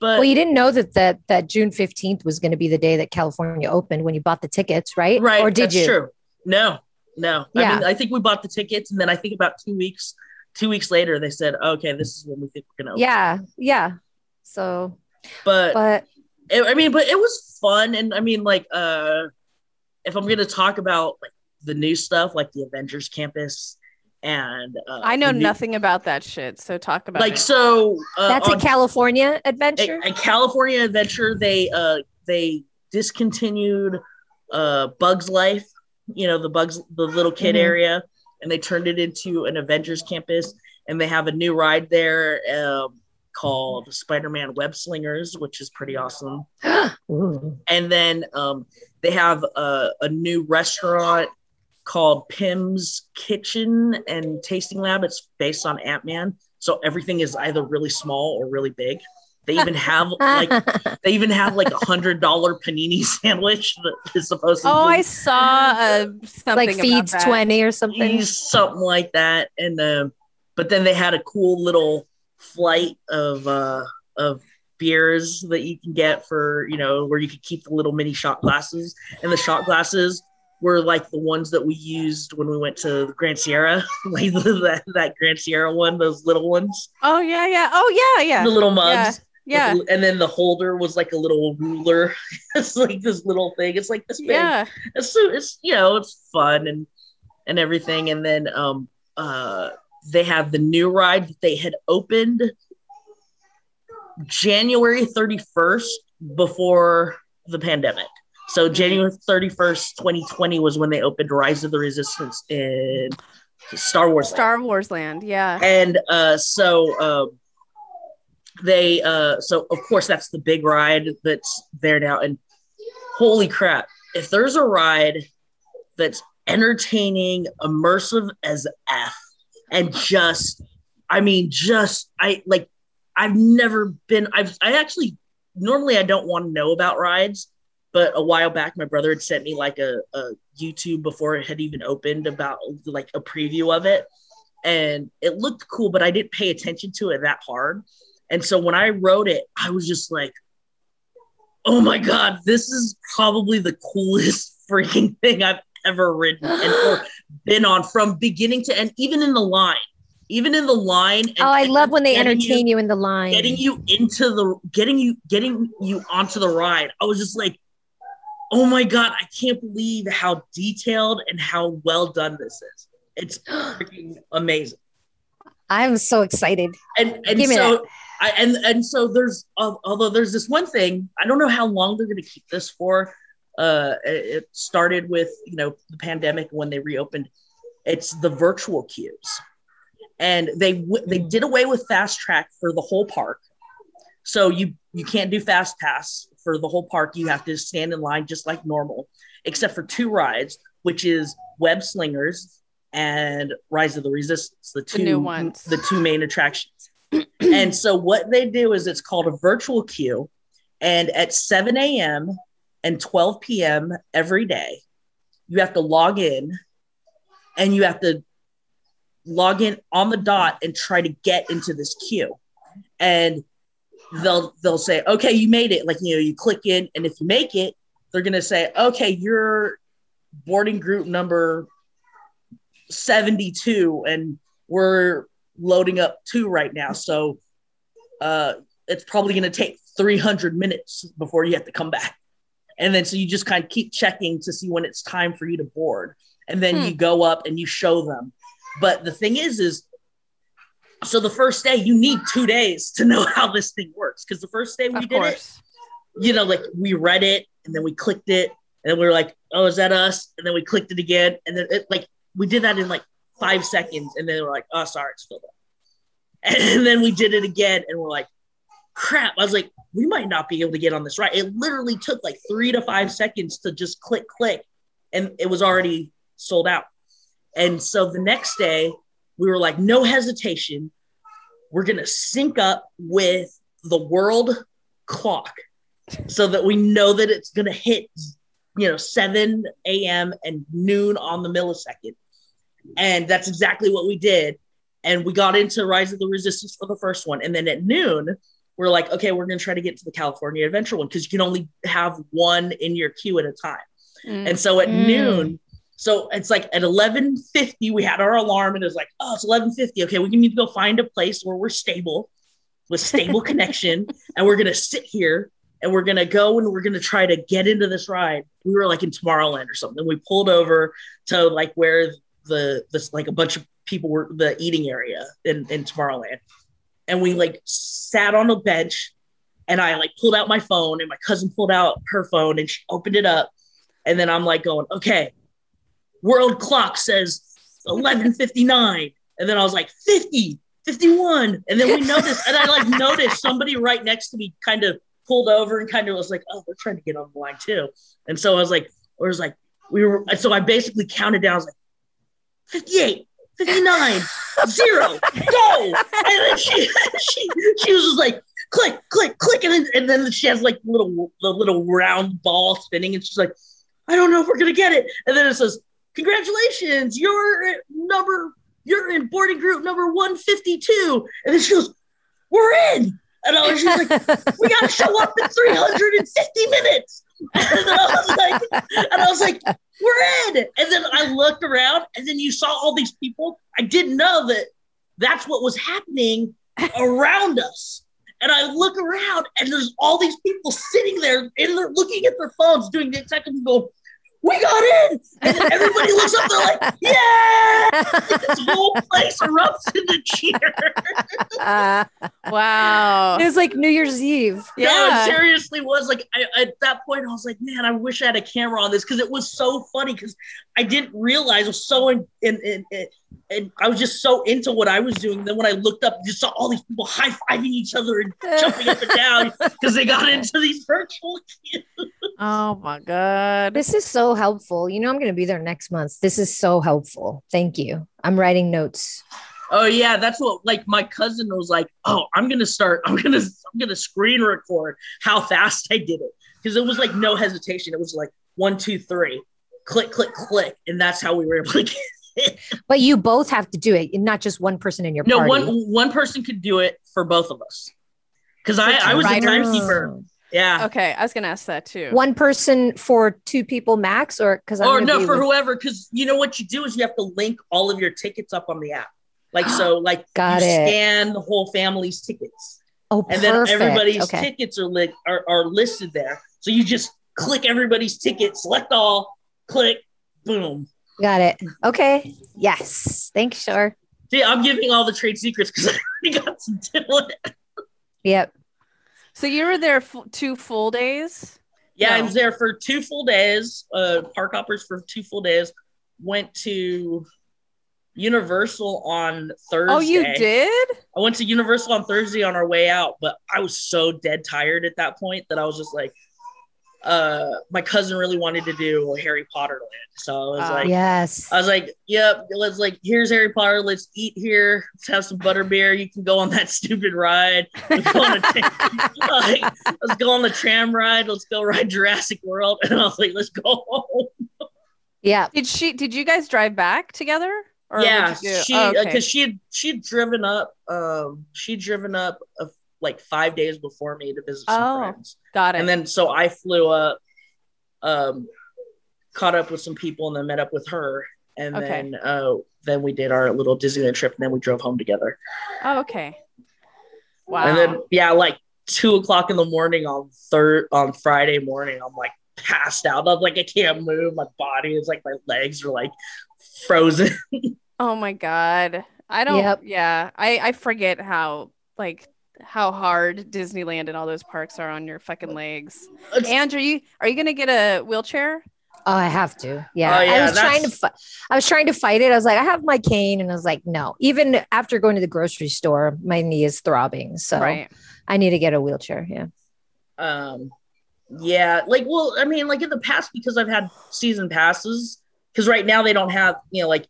But well, you didn't know that that, that June 15th was going to be the day that California opened when you bought the tickets, right? Right. Or did you? True. No, no. Yeah. I mean, I think we bought the tickets and then I think about two weeks, two weeks later, they said, okay, this is when we think we're going to open. Yeah. Yeah. So, but, but I mean, but it was fun. And I mean, like, uh, if I'm going to talk about like the new stuff, like the Avengers campus, and uh, I know new, nothing about that shit. So talk about like it. so. Uh, That's a California adventure. A, a, California adventure. They uh they discontinued uh Bugs Life. You know the Bugs the little kid mm-hmm. area, and they turned it into an Avengers campus. And they have a new ride there um, called Spider-Man Web Slingers, which is pretty awesome. *gasps* and then um, they have a, a new restaurant called Pym's Kitchen and Tasting Lab. It's based on Ant Man, so everything is either really small or really big. They even have *laughs* like they even have like a hundred dollar panini *laughs* sandwich that is supposed to. Oh, I saw uh, something like feeds twenty or something, something like that. And uh, but then they had a cool little flight of uh, of beers that you can get for you know where you could keep the little mini shot glasses, and the shot glasses were like the ones that we used when we went to the Grand Sierra, *laughs* like that, that Grand Sierra one, those little ones. Oh yeah, yeah. Oh yeah, yeah. The little mugs. Yeah. yeah. and then the holder was like a little ruler. *laughs* it's like this little thing. It's like this big. Yeah. It's so it's you know it's fun and and everything. And then um uh they have the new ride that they had opened January 31st before the pandemic. So January 31st, 2020 was when they opened Rise of the Resistance in Star Wars Star Land. Wars Land, yeah. And uh, so uh, they uh, so of course that's the big ride that's there now. And holy crap, if there's a ride that's entertaining, immersive as F, and just I mean, just I like I've never been I've I actually normally I don't want to know about rides but a while back my brother had sent me like a, a youtube before it had even opened about like a preview of it and it looked cool but i didn't pay attention to it that hard and so when i wrote it i was just like oh my god this is probably the coolest *laughs* freaking thing i've ever written and or *gasps* been on from beginning to end even in the line even in the line. Oh, I love when they entertain you, you, in the line, getting you into the, getting you, getting you onto the ride. I was just like, oh my god, I can't believe how detailed and how well done this is. It's *gasps* freaking amazing. I'm so excited. And and Give so I, and and so there's uh, although there's this one thing I don't know how long they're going to keep this for. Uh, it started with you know the pandemic when they reopened. It's the virtual queues, and they they hmm. did away with fast track for the whole park. So you you can't do fast pass for the whole park, you have to stand in line just like normal, except for two rides, which is Web Slingers and Rise of the Resistance, the two the new ones, the two main attractions. *clears throat* and so what they do is it's called a virtual queue, and at 7 a.m. and 12 p.m. every day, you have to log in, and you have to log in on the dot and try to get into this queue. And they'll they'll say, okay, you made it. Like you know, you click in, and if you make it, they're gonna say, okay, you're boarding group number 72 and we're loading up two right now. So uh it's probably gonna take 300 minutes before you have to come back. And then so you just kind of keep checking to see when it's time for you to board. And then Hmm. you go up and you show them. But the thing is, is so the first day you need two days to know *laughs* how this thing works. Because the first day we Of did it, you know, like we read it and then we clicked it and then we were like, oh, is that us? And then we clicked it again. And then it like we did that in like five seconds. And then we're like, oh, sorry, it's filled up. *laughs* And then we did it again and we're like, crap. I was like, we might not be able to get on this right. It literally took like three to five seconds to just click, click, and it was already sold out. And so the next day, we were like, no hesitation. We're going to sync up with the world clock so that we know that it's going to hit, you know, 7 a.m. and noon on the millisecond. And that's exactly what we did. And we got into Rise of the Resistance for the first one. And then at noon, we're like, okay, we're going to try to get to the California Adventure one because you can only have one in your queue at a time. Mm. And so at Mm. noon, so it's like at 11:50 we had our alarm and it was like, oh, it's 11:50. Okay, we need to go find a place where we're stable with stable *laughs* connection and we're going to sit here and we're going to go and we're going to try to get into this ride. We were like in Tomorrowland or something. We pulled over to like where the this like a bunch of people were the eating area in in Tomorrowland. And we like sat on a bench and I like pulled out my phone and my cousin pulled out her phone and she opened it up and then I'm like going, okay, world clock says 11:59, and then I was like 50, 51, and then we noticed, and I like noticed somebody right next to me kind of pulled over and kind of was like, oh, they're trying to get on the line too, and so I was like, I was like, we were, so I basically counted down, I was like, 58. 59 zero go. And then she *laughs* she she was just like click click click. And then and then she has like little the little round ball spinning. And she's like I don't know if we're gonna get it. And then it says, Congratulations, you're number you're in boarding group number 152. And then she goes, We're in. And I was just like, *laughs* we gotta show up in 350 minutes. *laughs* And I was like, and I was like, we're in. And then I looked around and then you saw all these people. I didn't know that that's what was happening around us. And I look around and there's all these people sitting there and they're looking at their phones doing the exact thing go, we got in. And then everybody looks up, they're like, *laughs* yeah. this whole place erupts into cheer. Uh, *laughs* Wow. it was like New Year's Eve. No, Yeah. it seriously was like I, at that point I was like, man, I wish I had a camera on this because it was so funny because I didn't realize it was so in, in, in, in and I was just so into what I was doing. Then when I looked up, just saw all these people high fiving each other and jumping up and down *laughs* because they got into these virtual. Oh my god. This is so helpful. You know, I'm going to be there next month. This is so helpful. Thank you. I'm writing notes. Oh yeah, that's what like my cousin was like. Oh, I'm gonna start. I'm gonna I'm gonna screen record how fast I did it because it was like no hesitation. It was like one, two, three, click, click, click, and that's how we were able to get *laughs* But you both have to do it, not just one person in your No, party. one one person could do it for both of us. Because I, I was the riders. timekeeper. Yeah. Okay, I was gonna ask that too. One person for two people max, or because Or no, be for with- whoever. Because you know what you do is you have to link all of your tickets up on the app. Like so, *gasps* like Got you it. scan the whole family's tickets, Oh, and perfect. then everybody's okay. tickets are, li- are are listed there. So you just click everybody's ticket, select all, click, boom. Got it. Okay. Yes. Thanks, Shar. See, I'm giving all the trade secrets because *laughs* I already got some doing. Yep. So you were there f- two full days. Yeah, I was there for two full days. Uh, park hoppers for two full days. Went to Universal on Thursday. Oh, you did? I went to Universal on Thursday on our way out, but I was so dead tired at that point that I was just like, uh, my cousin really wanted to do Harry Potter land, so I was Ah. like, Yes. I was like, yep, let's like, here's Harry Potter. Let's eat here. Let's have some butterbeer. You can go on that *laughs* stupid ride. *laughs* Let's go on, a tra- like, let's go on the tram ride. Let's go ride Jurassic World. *laughs* And I was like, let's go home. yeah. Did she? Did you guys drive back together? Or yeah, what'd you do? she Oh, because okay. she had she had driven up. Um, she'd driven up uh, like five days before me to visit some Oh. friends, got it. and then so I flew up um, caught up with some people and then met up with her. And Okay. then uh, then we did our little Disneyland trip and then we drove home together. Oh, okay. Wow. And then yeah, like two o'clock in the morning on third on Friday morning, I'm like passed out. I'm like I can't move. My body is like my legs are like frozen. *laughs* oh my god. I don't. Yep. Yeah. I I forget how like how hard Disneyland and all those parks are on your fucking legs. It's- And are you are you gonna get a wheelchair? Oh, I have to. Yeah. Oh, yeah, I was trying to fi- I was trying to fight it. I was like, I have my cane and I was like, no. Even after going to the grocery store, my knee is throbbing. So Right. I need to get a wheelchair. Yeah. um yeah like well i mean like in the past because i've had season passes because right now they don't have you know like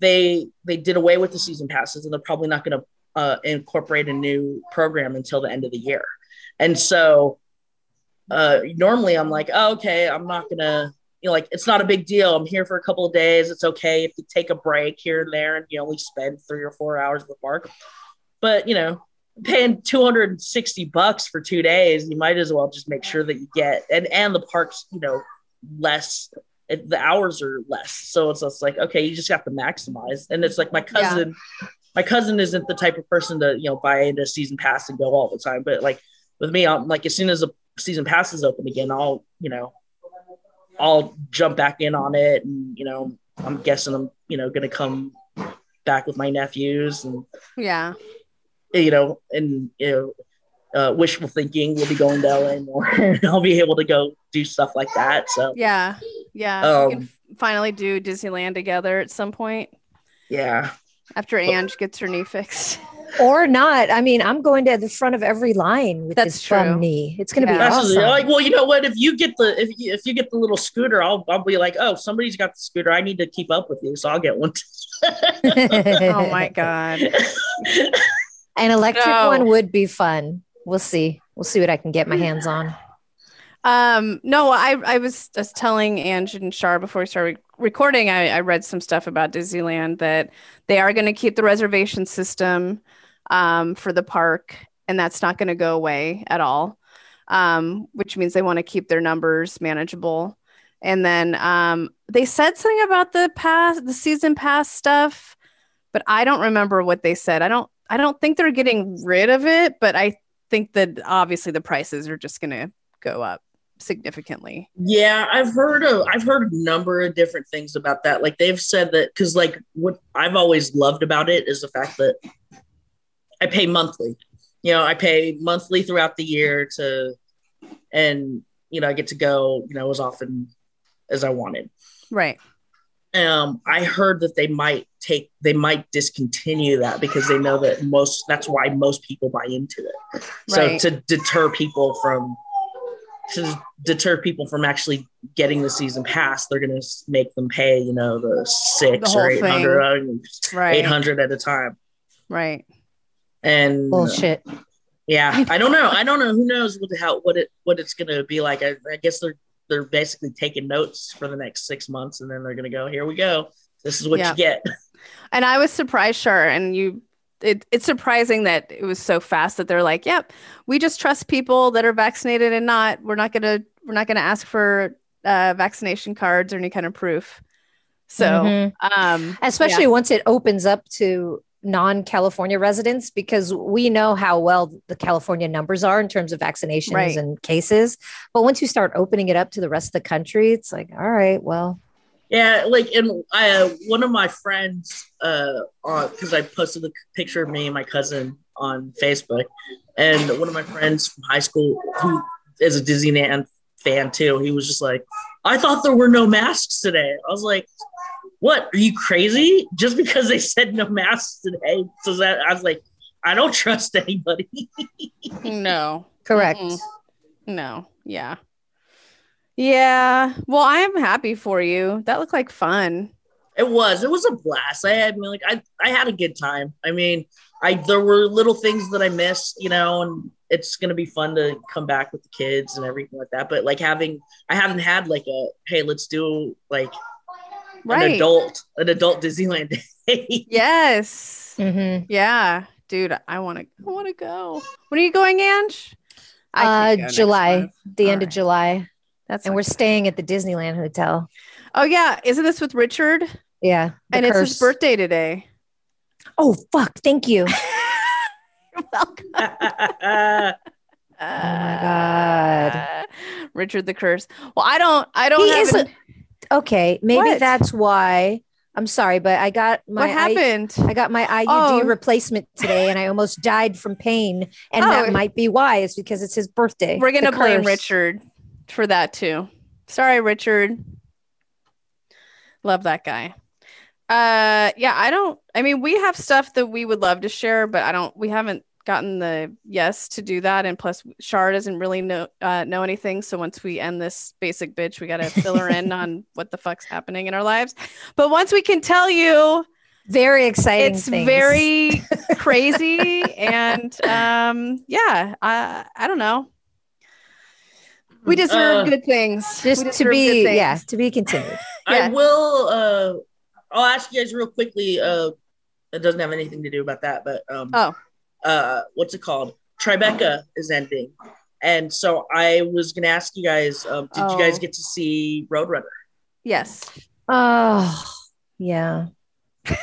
they they did away with the season passes and they're probably not going to uh, incorporate a new program until the end of the year. And so uh normally i'm like oh, okay i'm not gonna you know like it's not a big deal. I'm here for a couple of days. It's okay if you take a break here and there and you only spend three or four hours at the park but you know paying 260 bucks for two days you might as well just make sure that you get and and the parks you know less the hours are less. So it's just like okay you just have to maximize. And it's like my cousin my cousin isn't the type of person to you know buy into a season pass and go all the time but like with me i'm like as soon as the season pass is open again i'll you know i'll jump back in on it and you know i'm guessing i'm you know gonna come back with my nephews and Yeah. you know, and you know, uh, wishful thinking, we'll be going to LA more. *laughs* I'll be able to go do stuff like that. So Yeah. Yeah. we Um, can finally do Disneyland together at some point yeah, after Ange gets her knee fixed. Or not. I mean, I'm going to the front of every line with That's this true. bum knee. It's going to Yeah. be awesome. just- like, well, you know what? If you get the if you, if you get the little scooter, I'll I'll be like, oh, somebody's got the scooter. I need to keep up with you, so I'll get one. *laughs* oh my god. *laughs* An electric No. one would be fun. We'll see. We'll see what I can get my hands on. Um, no, I I was just telling Ange and Shar before we started recording. I, I read some stuff about Disneyland that they are going to keep the reservation system um, for the park, and that's not going to go away at all. Um, which means they want to keep their numbers manageable. And then um, they said something about the pass, the season pass stuff, but I don't remember what they said. I don't. I don't think they're getting rid of it, but I think that obviously the prices are just going to go up significantly. Yeah, I've heard of I've heard a number of different things about that. Like they've said that because like what I've always loved about it is the fact that I pay monthly. You know, I pay monthly throughout the year to and you know, I get to go, you know, as often as I wanted. Right. Um, I heard that they might take they might discontinue that because they know that most that's why most people buy into it. So Right. to deter people from to deter people from actually getting the season pass, they're going to make them pay, you know, the six The or eight hundred, Right. eight hundred at a time. Right. And Bullshit. yeah, I don't know. I don't know. Who knows what the how what it what it's going to be like. I, I guess they're they're basically taking notes for the next six months, and then they're going to go, here we go. This is what Yeah. you get. *laughs* And I was surprised, Shar, and you it, it's surprising that it was so fast that they're like, yep, we just trust people that are vaccinated and not. We're not gonna we're not gonna ask for uh, vaccination cards or any kind of proof. So Mhm. um especially once it opens up to non-California residents, because we know how well the California numbers are in terms of vaccinations Right. and cases. But once you start opening it up to the rest of the country, it's like, all right, well, Yeah, like and I uh, one of my friends uh because I posted the picture of me and my cousin on Facebook, and one of my friends from high school who is a Disneyland fan too, he was just like, I thought there were no masks today. I was like, What? Are you crazy? Just because they said no masks today, so that I was like, I don't trust anybody. *laughs* no. correct. Mm-mm. No. Yeah. Yeah. Well, I am happy for you. That looked like fun. It was. It was a blast. I had I mean, like I I had a good time. I mean, I there were little things that I missed, you know, and it's gonna be fun to come back with the kids and everything like that. But like having I haven't had like a hey, let's do like an adult an adult Disneyland day. *laughs* Yes. Mhm. Yeah. Dude, I want to I want to go. When are you going, Ange? I Uh, go July, the All end of. July. That's and we're good. staying at the Disneyland Hotel. Oh yeah, isn't this with Richard? Yeah. and it's his birthday today. Oh fuck! Thank you. *laughs* You're welcome. Uh, *laughs* Oh my God. *laughs* Richard the Curse. Well, I don't. I don't. He have is an- Okay, maybe What? that's why. I'm sorry, but I got my what happened? I got my IUD Oh. replacement today, and I almost died from pain. And Oh. that might be why. It's because it's his birthday. We're gonna blame. Richard for that too. Sorry, Richard. Love that guy. Uh, yeah, I don't. I mean, we have stuff that we would love to share, but I don't. We haven't gotten the yes to do that, and plus, Shar doesn't really know uh, know anything. So once we end this basic bitch, we got to fill her in *laughs* on what the fuck's happening in our lives. But once we can tell you, Very exciting. it's things. very *laughs* crazy and um yeah i i don't know we deserve Uh, good things just to be things. yeah to be continued. I Yeah. will. Uh, I'll ask you guys real quickly. Uh, it doesn't have anything to do about that, but um, Oh. uh, what's it called? Tribeca is ending, and so I was gonna ask you guys. Um, did you guys Oh. get to see Roadrunner? yes Oh yeah. *laughs*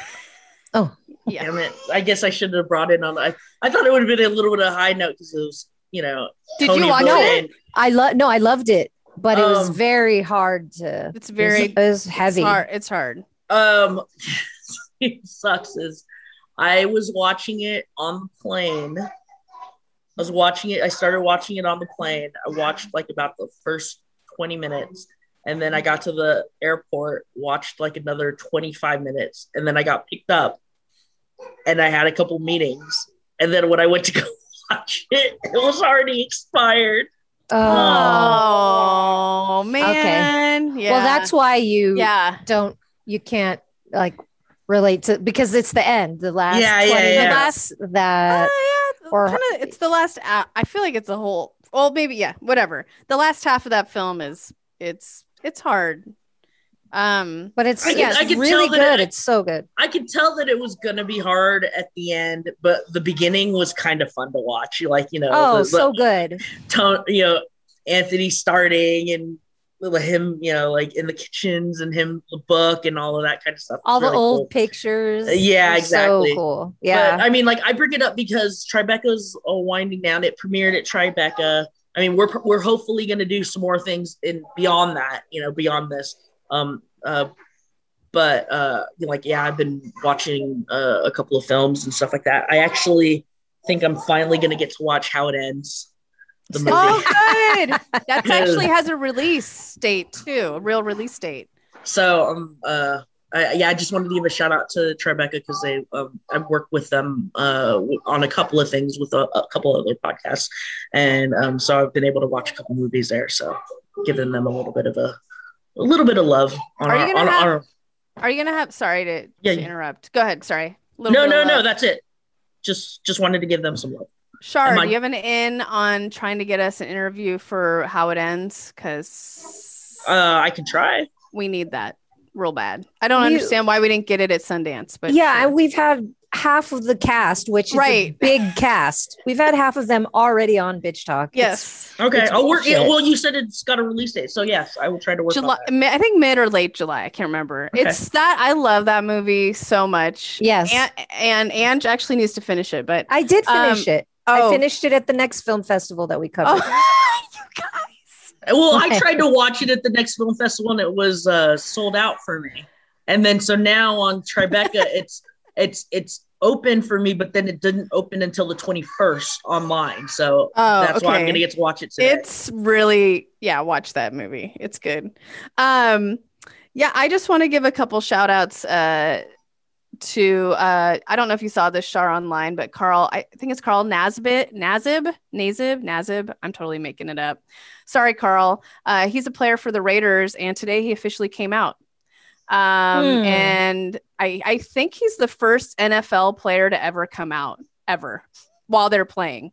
Oh, yeah Damn it! I guess I shouldn't have brought it on. I I thought it would have been a little bit of a high note because it was, you know, did Tony you watch Bourdain. it I love no, I loved it, but it was Um, very hard to. it's very It was heavy. it's hard, it's hard. Um, *laughs* it sucks. Is I was watching it on the plane. I was watching it. I started watching it on the plane. I watched like about the first twenty minutes, and then I got to the airport, watched like another twenty five minutes, and then I got picked up, and I had a couple meetings, and then when I went to go watch it, it was already expired. Oh. oh man yeah Well, that's why you yeah don't you can't like relate to because it's the end, the last Yeah, yeah, 20 yeah. minutes that Uh, yeah, or- kind of. It's the last. I feel like it's a whole. Well, maybe yeah. Whatever. The last half of that film is. It's. It's hard. Um. but it's I yeah, I it's really good. it- it's so good. I could tell that it was gonna be hard at the end, but the beginning was kind of fun to watch. Like you know, Oh, the, so good. tone, you know, Anthony starting and him, you know, like in the kitchens and him the book and all of that kind of stuff. All the Really old cool. pictures. Yeah, exactly. So cool. But Yeah. I mean, like I bring it up because Tribeca's uh, winding down. It premiered at Tribeca. I mean, we're we're hopefully going to do some more things in beyond that. You know, beyond this. Um. Uh. But uh, like yeah, I've been watching uh, a couple of films and stuff like that. I actually think I'm finally going to get to watch How It Ends. The movie. Oh, good. *laughs* That actually has a release date too. A real release date. So um uh I, yeah, I just wanted to give a shout out to Tribeca because they um, I've worked with them uh on a couple of things with a, a couple of other podcasts, and um so I've been able to watch a couple movies there. So giving them a little bit of a a little bit of love on Are you our, gonna on, have- our Are you gonna have? Sorry to, Yeah, to you- interrupt. Go ahead. Sorry. Little no no no that's it. Just just wanted to give them some love. Shar, do you have an in on trying to get us an interview for how it ends? Because Uh, I can try. we need that real bad. I don't You- understand why we didn't get it at Sundance, but yeah, sure. and we've had half of the cast, which is a Right. big cast. We've had half of them already on Bitch Talk. It's- yes, Okay, It's I'll work. Yeah, well, you said it's got a release date, so yes, I will try to work July. on that. I think mid or late July. I can't remember. Okay. It's that I love that movie so much. Yes. and and Ange actually needs to finish it, but I did finish it. oh, I finished it at the next film festival that we covered. Oh, *laughs* you guys. Well, I tried to watch it at the next film festival and it was uh, sold out for me. And then so now on Tribeca, *laughs* it's it's it's open for me, but then it didn't open until the 21st online. So Oh, that's why I'm gonna get to watch it today. It's really yeah, watch that movie. It's good. Um yeah, I just want to give a couple shout outs uh to uh I don't know if you saw this Shar online, but Carl, I think it's Carl Nazbit, Nazib, Nazib, Nazib. I'm totally making it up. Sorry, Carl. Uh he's a player for the Raiders and today he officially came out. Um Hmm. and I I think he's the first NFL player to ever come out ever while they're playing.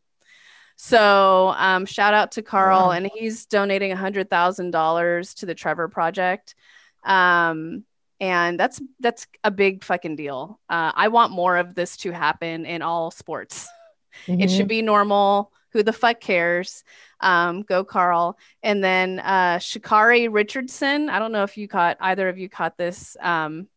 So um, shout out to Carl, Wow. and he's donating a hundred thousand dollars to the Trevor Project, um, and that's that's a big fucking deal. Uh, I want more of this to happen in all sports. *laughs* It Mhm. should be normal. Who the fuck cares? Um, go Carl. And then uh, Sha'Carri Richardson. I don't know if you caught either of you caught this. Um,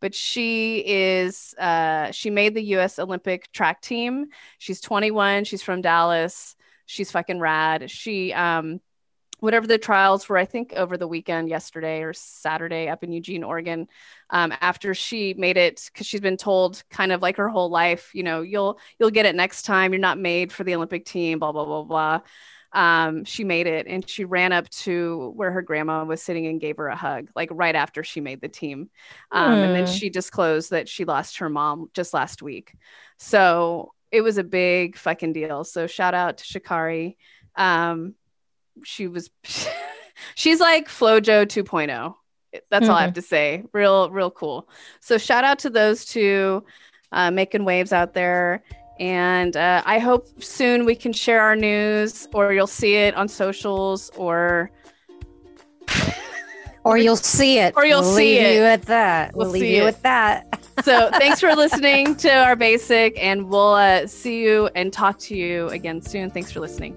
but she is uh, she made the U.S. Olympic track team. She's 21. She's from Dallas. She's fucking rad. She um, whatever the trials were, I think over the weekend, yesterday or Saturday, up in Eugene, Oregon. Um, after she made it, because she's been told kind of like her whole life, you know, you'll you'll get it next time. You're not made for the Olympic team. Blah blah blah blah um, she made it and she ran up to where her grandma was sitting and gave her a hug, like right after she made the team. Um, mm. And then hmm. she disclosed that she lost her mom just last week. So it was a big fucking deal. So shout out to Sha'Carri. Um, she was, *laughs* she's like Flojo 2.0. That's mm-hmm. all I have mm-hmm. to say. Real, real cool. So shout out to those two uh, making waves out there. And uh, I hope soon we can share our news or you'll see it on socials or. *laughs* or you'll see it. Or you'll see we'll see leave it. you at that. We'll, we'll leave you it. with that. *laughs* so thanks for listening to our basic, and we'll uh, see you and talk to you again soon. Thanks for listening.